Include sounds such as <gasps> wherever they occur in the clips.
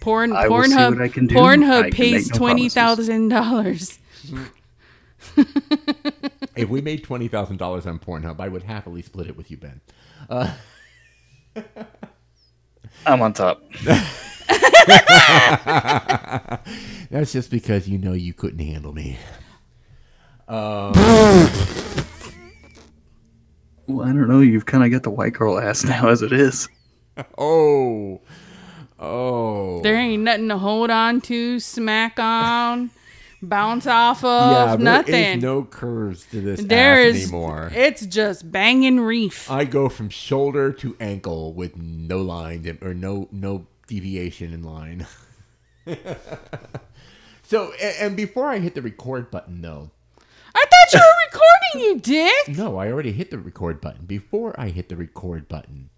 Porn, I Pornhub, I can do. Pornhub can pays make no twenty thousand dollars. <laughs> If we made twenty thousand dollars on Pornhub, I would happily split it with you, Ben. Uh, <laughs> I'm on top. <laughs> That's just because you know you couldn't handle me. Um, well, I don't know. You've kind of got the white girl ass now as it is. Oh, oh. There ain't nothing to hold on to, smack on, <laughs> bounce off of, yeah, nothing. no curves to this There is- anymore. It's just banging reef. I go from shoulder to ankle with no line or no no deviation in line. <laughs> so, and before I hit the record button, though, I thought you were recording, you <laughs> dick. no, I already hit the record button. Before I hit the record button,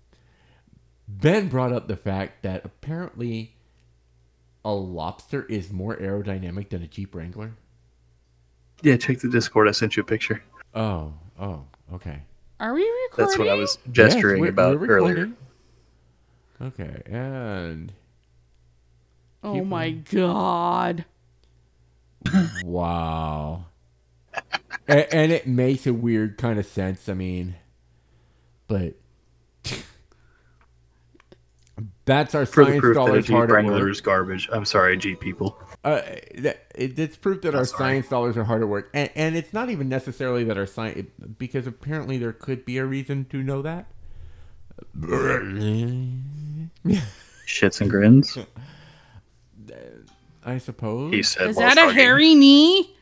Ben brought up the fact that apparently a lobster is more aerodynamic than a Jeep Wrangler. Yeah, check the Discord. I sent you a picture. Oh, oh, okay. Are we recording? That's what I was gesturing Yes, we're- about we're earlier. Okay, and Oh my god. Wow. and, and it makes a weird kind of sense. I mean, but that's our Further science proof that a dollars Jeep hard at work. is garbage. I'm sorry, Jeep people. Uh, that, it, it's proof that our sorry. science dollars are hard at work, and, and it's not even necessarily that our science, because apparently there could be a reason to know that. <laughs> Shits and grins. I suppose He said. Is while that a tugging. hairy knee?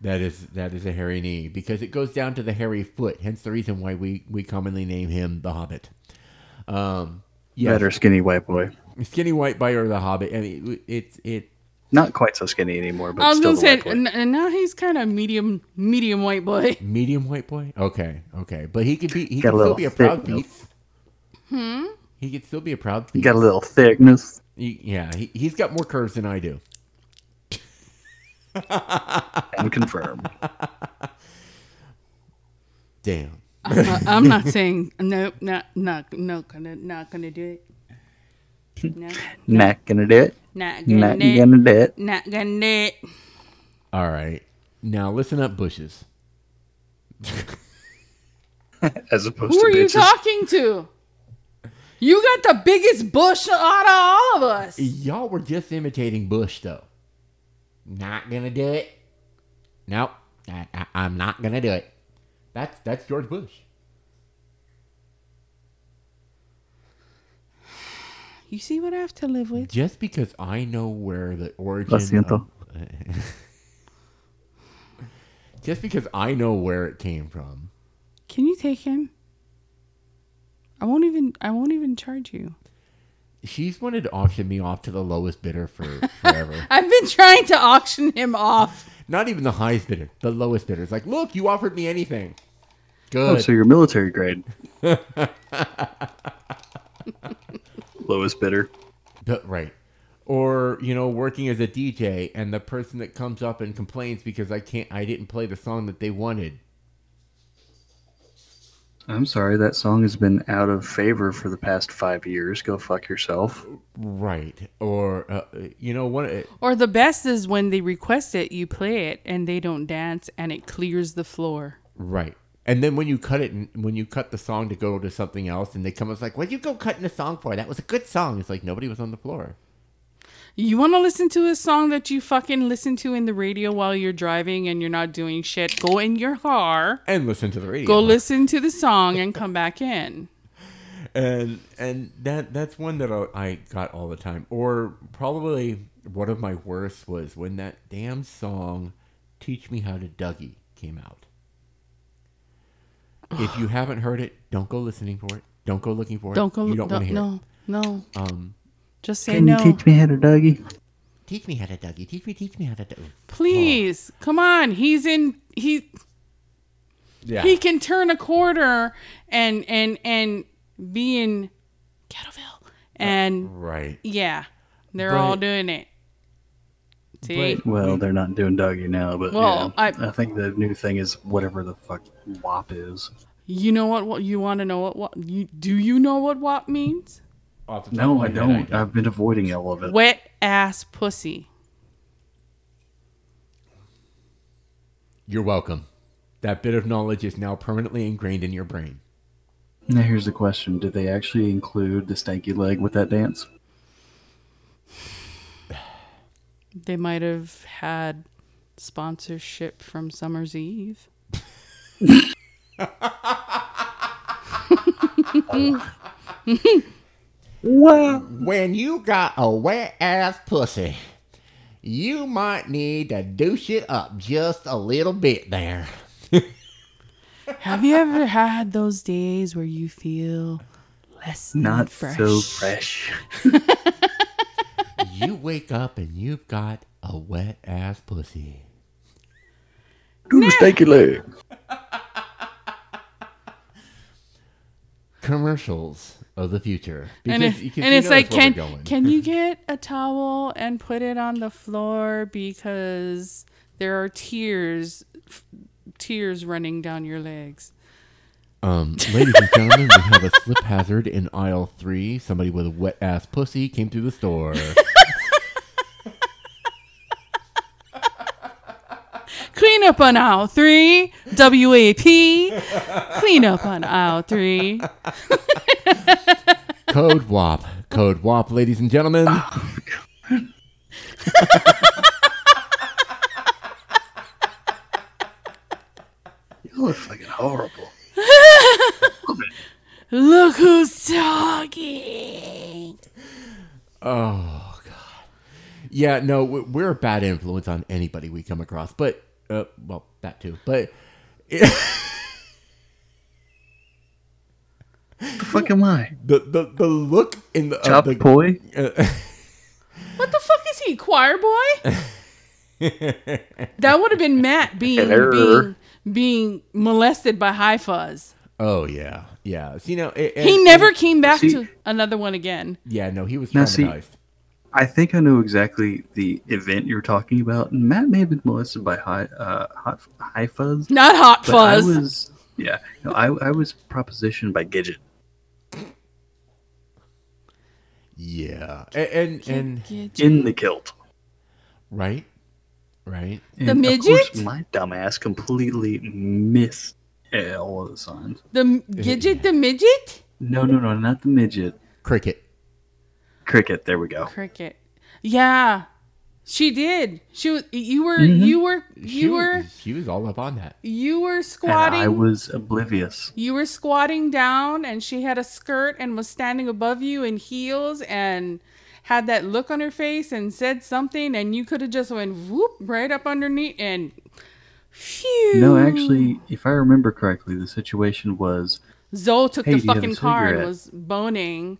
That is that is a hairy knee because it goes down to the hairy foot. Hence the reason why we we commonly name him the Hobbit. Um, yes, Better skinny white boy. skinny white boy or the Hobbit. I mean, it's it. Not quite so skinny anymore, but I was still gonna say, white boy. n- and now he's kind of medium, medium white boy. Medium white boy. Okay, okay, but he could be. He could still be a proud thickness. thief. Hmm. He could still be a proud You thief. got a little thickness. He- yeah, he, he's got more curves than I do. <laughs> And confirmed. <laughs> Damn. Uh, I'm not saying no, not not no, gonna not gonna do it. No, <laughs> Not gonna do it. not gonna Not do it. gonna do it. Not gonna do it. All right. Now listen up, bushes. <laughs> As opposed Who to are you bitches. talking to? You got the biggest bush out of all of us. Y'all were just imitating Bush, though. Not gonna do it. Nope, I, I, I'm not gonna do it. That's that's George Bush. You see what I have to live with? Just because I know where the Lo origin, siento. of, <laughs> just because I know where it came from, Can you take him? I won't even. I won't even charge you. she's wanted to auction me off to the lowest bidder for forever. <laughs> I've been trying to auction him off. Not even the highest bidder, the lowest bidder. It's like, look, you offered me anything. Oh, so you're military grade. <laughs> Lowest bidder. The- right. Or, you know, working as a DJ and the person that comes up and complains because I can't I didn't play the song that they wanted. I'm sorry, that song has been out of favor for the past five years. Go fuck yourself. Right. Or uh, you know what Or the best is when they request it, you play it, and they don't dance, and it clears the floor. right. And then when you cut it and when you cut the song to go to something else and they come it's like, What'd you go cutting the song for? That was a good song. It's like nobody was on the floor. You want to listen to a song that you fucking listen to in the radio while you're driving and you're not doing shit? Go in your car, And listen to the radio. go listen to the song, and come back in. <laughs> and and that that's one that I I got all the time. Or probably one of my worst was when that damn song "Teach Me How to Dougie" came out. If you haven't heard it, don't go listening for it. Don't go looking for it. Don't go. You don't, want to don't, hear no, no. Um, Just say Can no. you teach me how to Dougie? teach me how to Dougie. Teach me. Teach me how to Dougie. Please, come on. He's in. He Yeah. he can turn a quarter and and and be in Kettleville, and right. yeah, they're But- all doing it. See, but- Well, they're not doing Dougie now, but Well, yeah, I- I, think the new thing is whatever the fuck WAP is. you know what? What you want to know? What what you do? You know what WAP means? Off the top of No, I don't. I've been avoiding all of it. Wet ass pussy. You're welcome. That bit of knowledge is now permanently ingrained in your brain. Now here's the question: Did they actually include the stanky leg with that dance? They might have had sponsorship from Summer's Eve. well, When you got a wet ass pussy, you might need to douche it up just a little bit there. <laughs> Have you ever had those days where you feel less Not fresh? so fresh. <laughs> you wake up and you've got a wet ass pussy. Do the stanky leg. Commercials of the future. And, it- Because you can- and you it's know like, can can you get a towel and put it on the floor because there are tears, f- tears running down your legs. Um, ladies and gentlemen, we have a slip hazard in aisle three. Somebody with a wet ass pussy came through the store. <laughs> Clean up on aisle three, WAP. Clean up on aisle three. <laughs> Code WAP. Code WAP, ladies and gentlemen. Oh, you look fucking horrible. Look who's talking. Oh God. Yeah, no, we're a bad influence on anybody we come across, but uh, well, that too. But The fuck am I? the the, the look in the, Chop uh, the boy? What the fuck is he, choir boy? that would have been Matt being Hello. being being molested by High Fuzz. oh yeah, yeah. So, you know, it, He and- never came back See- to another one again. Yeah, no, he was Now, see, traumatized. I think I know exactly the event you're talking about. Matt may have been molested by high, uh, hot, high fuzz. Not Hot But I was, yeah, no, I, I was propositioned by Gidget. yeah, and and, and in the kilt. right, right. The And Of course, midget? my dumbass completely missed all of the signs. The Gidget the midget? No, no, no, not the midget. Cricket. Cricket. There we go. Cricket. Yeah. She did. She was you were Mm-hmm. you were She you was, were she was all up on that. you were And squatting I was oblivious. you were squatting down and she had a skirt and was standing above you in heels and had that look on her face and said something and you could have just went whoop right up underneath and phew. No, actually, if I remember correctly, the situation was Zoe took Hey, the do you have a fucking car and was boning.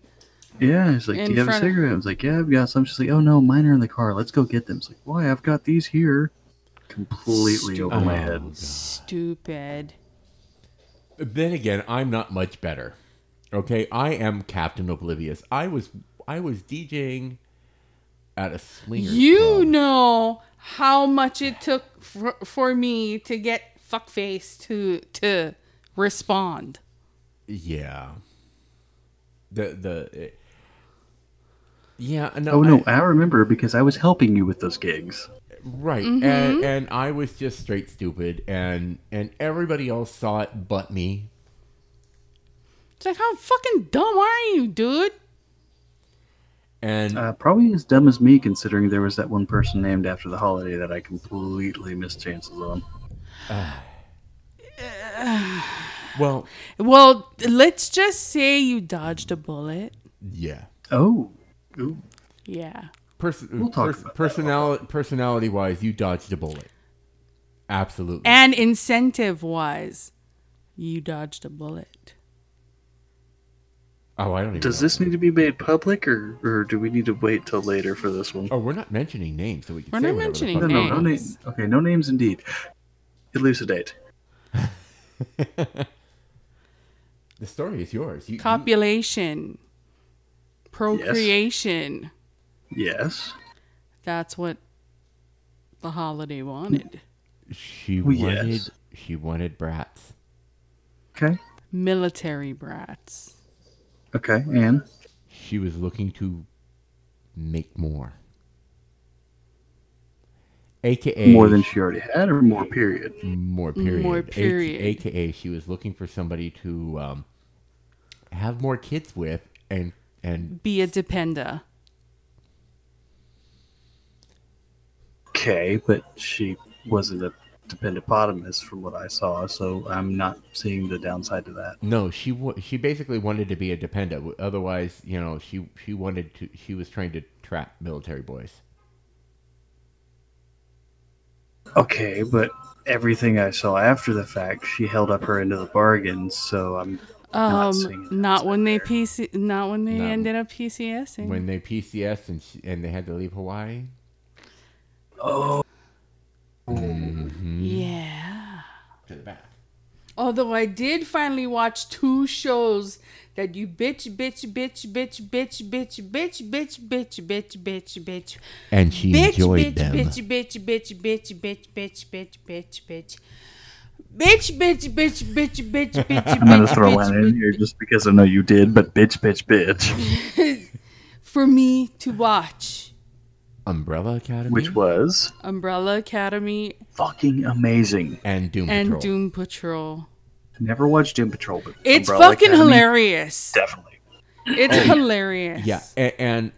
Yeah, it's like, do you have a front of- cigarette? I was like, yeah, I've got some. She's like, oh no, mine are in the car. Let's go get them. It's like, why? I've got these here. Completely over my Oh, head. God. Stupid. Then again, I'm not much better. Okay, I am Captain Oblivious. I was I was DJing at a swinger. You club. know how much it took for, for me to get fuckface to to respond. Yeah. The the. uh, yeah, no. Oh no, I- I remember because I was helping you with those gigs. right, Mm-hmm. and and I was just straight stupid, and and everybody else saw it but me. It's like how fucking dumb are you, dude? And Uh, probably as dumb as me, considering there was that one person named after the holiday that I completely missed chances on. <sighs> well, Well, let's just say you dodged a bullet. yeah. Oh, Ooh. Yeah. Pers- We'll talk pers- about personality personality wise, you dodged a bullet. Absolutely. And incentive wise, you dodged a bullet. oh, I don't even. does know. this need to be made public, or, or do we need to wait till later for this one? Oh, we're not mentioning names, so we can We're say not mentioning fuck- no, no, no names. names. Okay, no names indeed. Elucidate. <laughs> The story is yours. You, you- Copulation. Procreation. Yes. That's what the holiday wanted. she Well, wanted. yes. She wanted brats. Okay. Military brats. Okay. And She was looking to make more. AKA More than she already had, or more period. more period. More A- period. AKA she was looking for somebody to um, have more kids with and and Be a dependa. Okay, but she wasn't a dependopotamus from what I saw, so I'm not seeing the downside to that. no, she wa- she basically wanted to be a dependent. Otherwise, you know, she she wanted to she was trying to trap military boys. Okay, but everything I saw after the fact, she held up her end of the bargain, so I'm not Um, the not when they PC, not when they No. ended up PCSing. When they PCS and she, and they had to leave Hawaii. there. Oh, yeah. To the back. Although I did finally watch two shows that you bitch, bitch, bitch, bitch, bitch, bitch, bitch, bitch, bitch, bitch, bitch, bitch, And she bitch, enjoyed bitch, them. bitch, bitch, bitch, bitch, bitch, bitch, bitch, bitch, bitch. Bitch, bitch, bitch, bitch, bitch, bitch, bitch. <laughs> Bitch. I'm gonna bitch, throw bitch, one in bitch, here just because I know you did, but bitch, bitch, bitch. <laughs> for me to watch. Umbrella Academy. Which was Umbrella Academy fucking amazing. and Doom and Patrol. Doom Patrol. Never watched Doom Patrol, but It's Umbrella fucking Academy, hilarious. Definitely. It's hilarious. Yeah, and, and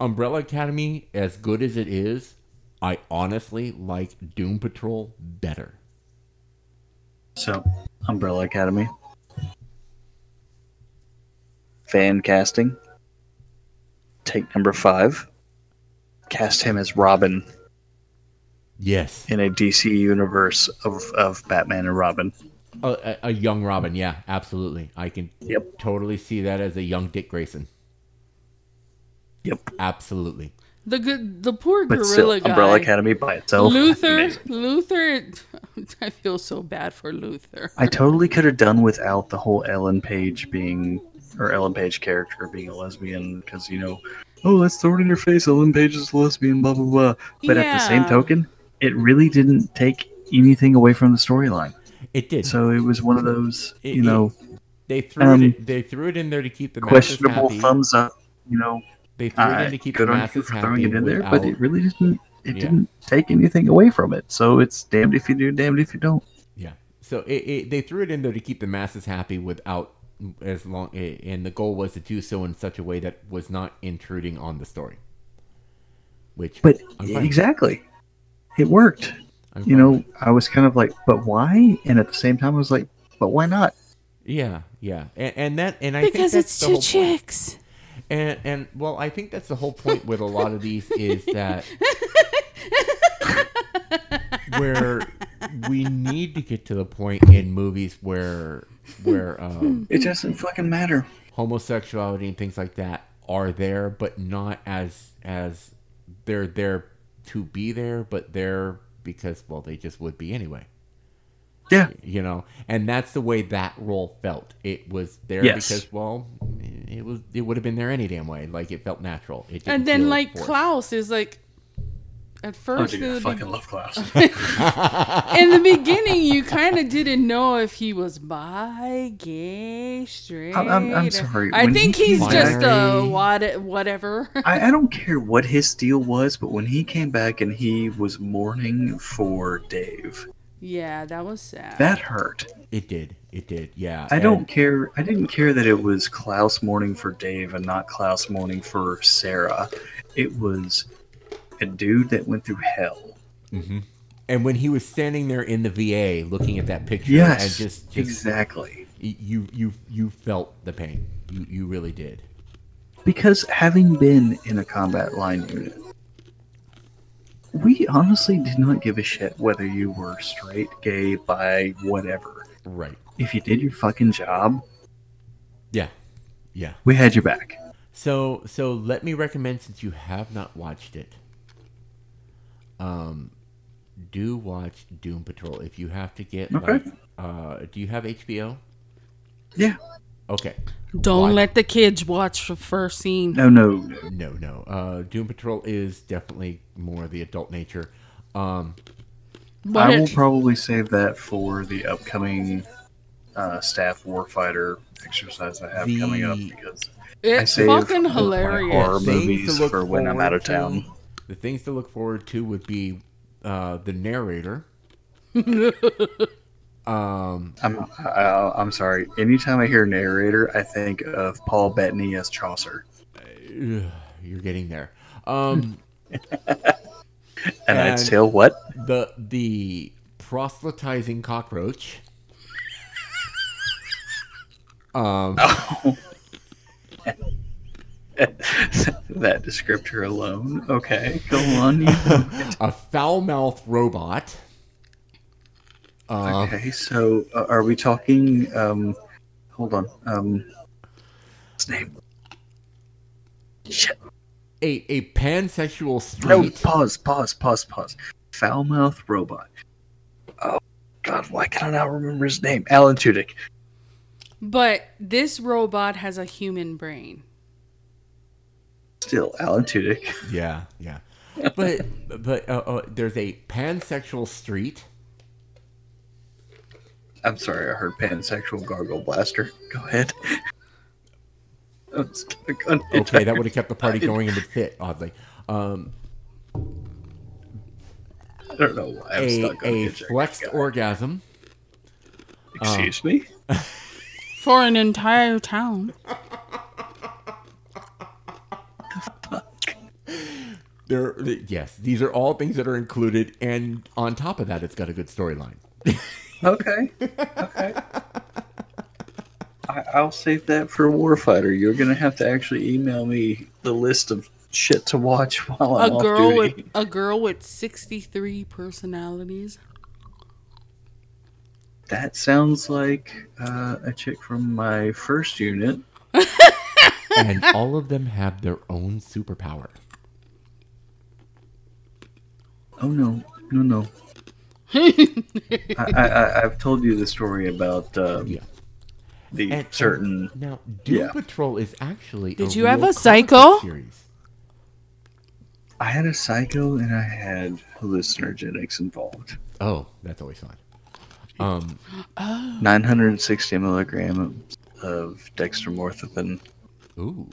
Umbrella Academy, as good as it is, I honestly like Doom Patrol better. So, Umbrella Academy. Fan casting. Take number five. Cast him as Robin Yes, in a DC universe of, of Batman and Robin. a, a, young Robin. Yeah, absolutely. I can Yep. totally see that as a young Dick Grayson. Yep. Absolutely. The good, the poor But gorilla still, guy. Umbrella Academy by itself. Luther, amazing. Luther. <laughs> I feel so bad for Luther. I totally could have done without the whole Ellen Page being, or Ellen Page character being a lesbian, because, you know, oh, let's throw it in your face, Ellen Page is a lesbian, blah, blah, blah. But at the same token, it really didn't take anything away from the storyline. It did. So it was one of those, It- you know, they threw um, it. They threw it in there to keep the questionable happy. thumbs up, you know, They threw it in to keep good the masses for happy. throwing it in there, but it really didn't, it Yeah. didn't take anything away from it. So it's damned if you do, damned if you don't. Yeah. So it, it, they threw it in there to keep the masses happy without as long and the goal was to do so in such a way that was not intruding on the story. Which But exactly, it worked. I'm you know. I was kind of like, but why? And at the same time, I was like, but why not? Yeah, yeah. And, and that and I think Because that's it's two chicks. point. And and well, I think that's the whole point with a lot of these is that where we need to get to the point in movies where where um, It doesn't fucking matter. homosexuality and things like that are there, but not as as they're there to be there, but they're because well they just would be anyway. Yeah, You know, and that's the way that role felt. It was there Yes. because well, it was it would have been there any damn way. Like it felt natural. It And didn't then like forced. Klaus is like, at oh, first dude, in, I the fucking love Klaus. <laughs> <laughs> in the beginning, you kind of didn't know if he was bi, gay, straight. I'm- I'm- I'm sorry, I when think he he's came just a back- what, whatever. I, I don't care what his deal was, but when he came back and he was mourning for Dave, yeah, that was sad. that hurt. It did. It did. Yeah. I and- don't care. I didn't care that it was Klaus mourning for Dave and not Klaus mourning for Sarah. It was a dude that went through hell. Mhm. And when he was standing there in the VA looking at that picture, Yes, and just, just exactly. you you you felt the pain. You you really did. Because having been in a combat line unit, we honestly did not give a shit whether you were straight, gay, bi, whatever. Right. If you did your fucking job, Yeah. Yeah. we had your back. So so let me recommend since you have not watched it. Um do watch Doom Patrol if you have to get Okay. like uh do you have HBO? Yeah. Okay. Don't Why? let the kids watch the first scene. No, no, no. No, no. Uh Doom Patrol is definitely more the adult nature. Um But I will probably save that for the upcoming uh, staff warfighter exercise I have coming up because It's save fucking my hilarious. horror Things to movies look for when I'm out of town. to- The things to look forward to would be uh, the narrator. <laughs> um, I'm I, I'm sorry. Anytime I hear narrator, I think of Paul Bettany as Chaucer, <sighs> you're getting there. Um, <laughs> and I'd And- still what? the the proselytizing cockroach. <laughs> Um, <laughs> that descriptor alone. Okay, go on. A foul mouthed robot. Uh, okay, so uh, are we talking? Um, hold on. Um, his name. Shit. a a pansexual No, street. pause, pause, pause, pause. Foul mouth robot. Oh God, why can I not remember his name? Alan Tudyk. But this robot has a human brain. Still Alan Tudyk. Yeah, yeah. <laughs> But but uh, uh, there's a pansexual street. I'm sorry, I heard pansexual gargle blaster. Go ahead. That's gonna go Okay, that would have kept the party going and would fit oddly. Um, I don't know why I'm a stuck on a Hitchhiker's flexed Guide. orgasm. Excuse me. <laughs> For an entire town. There, yes, these are all things that are included, and on top of that, it's got a good storyline. <laughs> Okay. Okay. I, I'll save that for a Warfighter. You're gonna have to actually email me the list of shit to watch <laughs> while I'm A off girl duty. with a girl with 63 personalities. That sounds like uh, a chick from my first unit. <laughs> and all of them have their own superpower. Oh no, no, no. <laughs> I, I, I, I've told you the story about um, Yeah. the And- certain. Now, Doom Yeah. Patrol is actually. Did a you have a comic psycho? Series. I had a psycho and I had hallucinogenics involved. Oh, that's always fun. Um, <gasps> 960 milligrams of dextromorphin. ooh,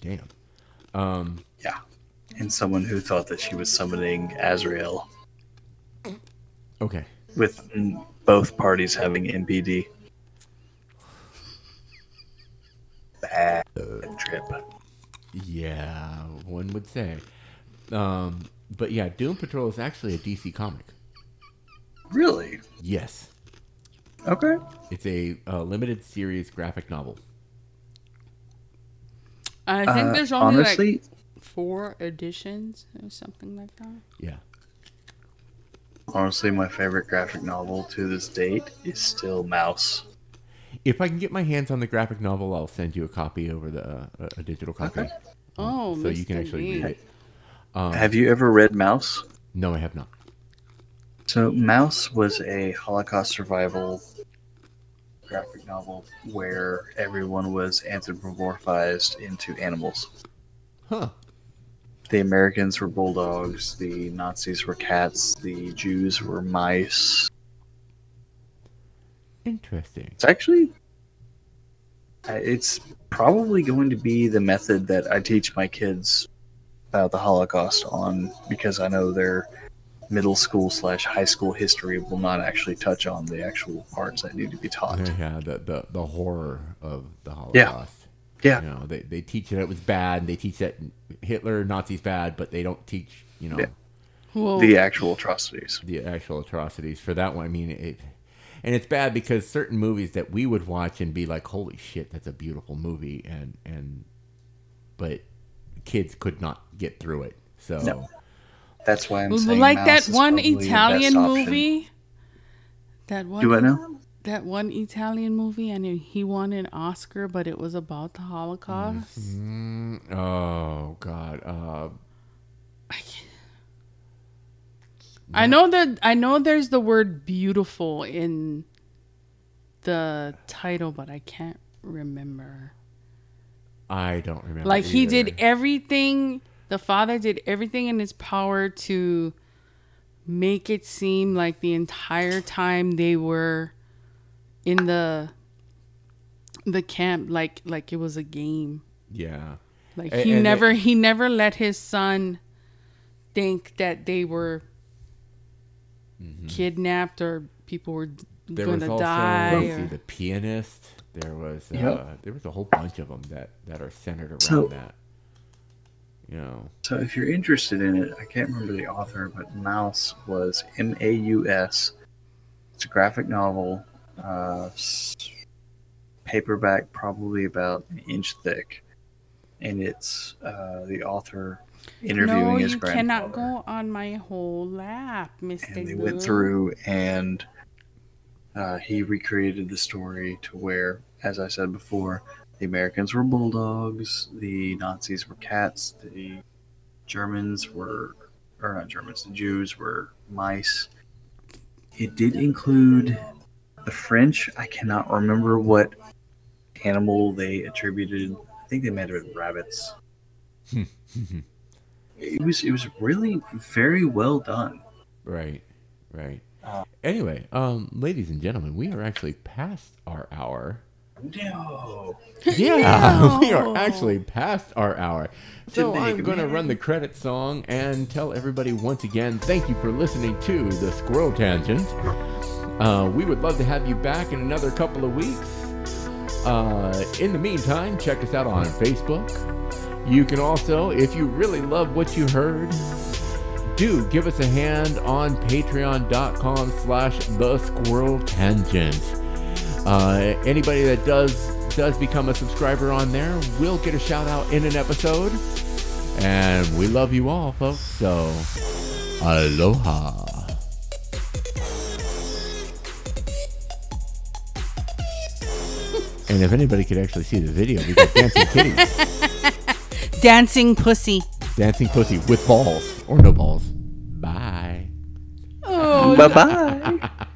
damn. Um, Yeah. And someone who thought that she was summoning Azrael, okay. with both parties having MPD. Bad trip. Yeah, one would say. Um, but yeah, Doom Patrol is actually a DC comic. Really? Yes, Okay. it's a, uh limited series graphic novel. I think Uh, there's only honestly, like four editions or something like that. Yeah. Honestly, my favorite graphic novel to this date is still Maus. If I can get my hands on the graphic novel, I'll send you a copy over the uh, a digital copy, Okay. Oh, so you can actually D. read it. Um, Have you ever read Maus? no, I have not. So, Maus was a Holocaust survival graphic novel where everyone was anthropomorphized into animals. Huh. The Americans were bulldogs, the Nazis were cats, the Jews were mice. Interesting. It's actually it's probably going to be the method that I teach my kids about the Holocaust on because I know their middle school slash high school history will not actually touch on the actual parts that need to be taught. Yeah, the, the the horror of the Holocaust. Yeah. You know, they, they teach that it was bad, and they teach that Hitler, Nazis bad, but they don't teach, you know, Yeah. Well, The actual atrocities. the actual atrocities for that one. I mean, it, and it's bad because certain movies that we would watch and be like, "Holy shit, that's a beautiful movie," and and, but kids could not get through it. So No. That's why I'm well, saying like Maus that is one Italian best option. movie. That one. Do what now? That one Italian movie, and he won an Oscar, but it was about the Holocaust. Mm, oh god, uh, I know that I know there's the word beautiful in the title, but I can't remember. I don't remember. Like he did everything the father did everything in his power to make it seem like the entire time they were in the the camp like like it was a game. Yeah. Like he and never it- he never let his son think that they were kidnapped or people were Mm-hmm. There going was to also die. let's see, or- the pianist. There was uh, Yep. there was a whole bunch of them that that are centered around So- that. You know. So if you're interested in it, I can't remember the author, but Maus was M A U S. It's a graphic novel, uh, paperback, probably about an inch thick, and it's uh, the author interviewing no, his you cannot go on my whole lap, Mister. and they went through and uh, he recreated the story to where, as I said before, the Americans were bulldogs, the Nazis were cats, the Germans were, or not Germans, the Jews were mice. It did include the French. I cannot remember what animal they attributed. I think they might have been rabbits. <laughs> It was it was really very well done. Right, right. Uh, Anyway, um, ladies and gentlemen, we are actually past our hour. No. Yeah, <laughs> <laughs> we are actually past our hour. So I'm going to run the credit song and tell everybody once again thank you for listening to the Squirrel Tangent. Uh, we would love to have you back in another couple of weeks. Uh, in the meantime, check us out on Facebook. You can also, if you really love what you heard, do give us a hand on patreon.com slash the squirrel tangent uh, anybody that does does become a subscriber on there will get a shout out in an episode and we love you all folks so aloha and if anybody could actually see the video we got dancing kitties <laughs> dancing pussy. dancing pussy with balls or no balls bye Oh, Bye bye.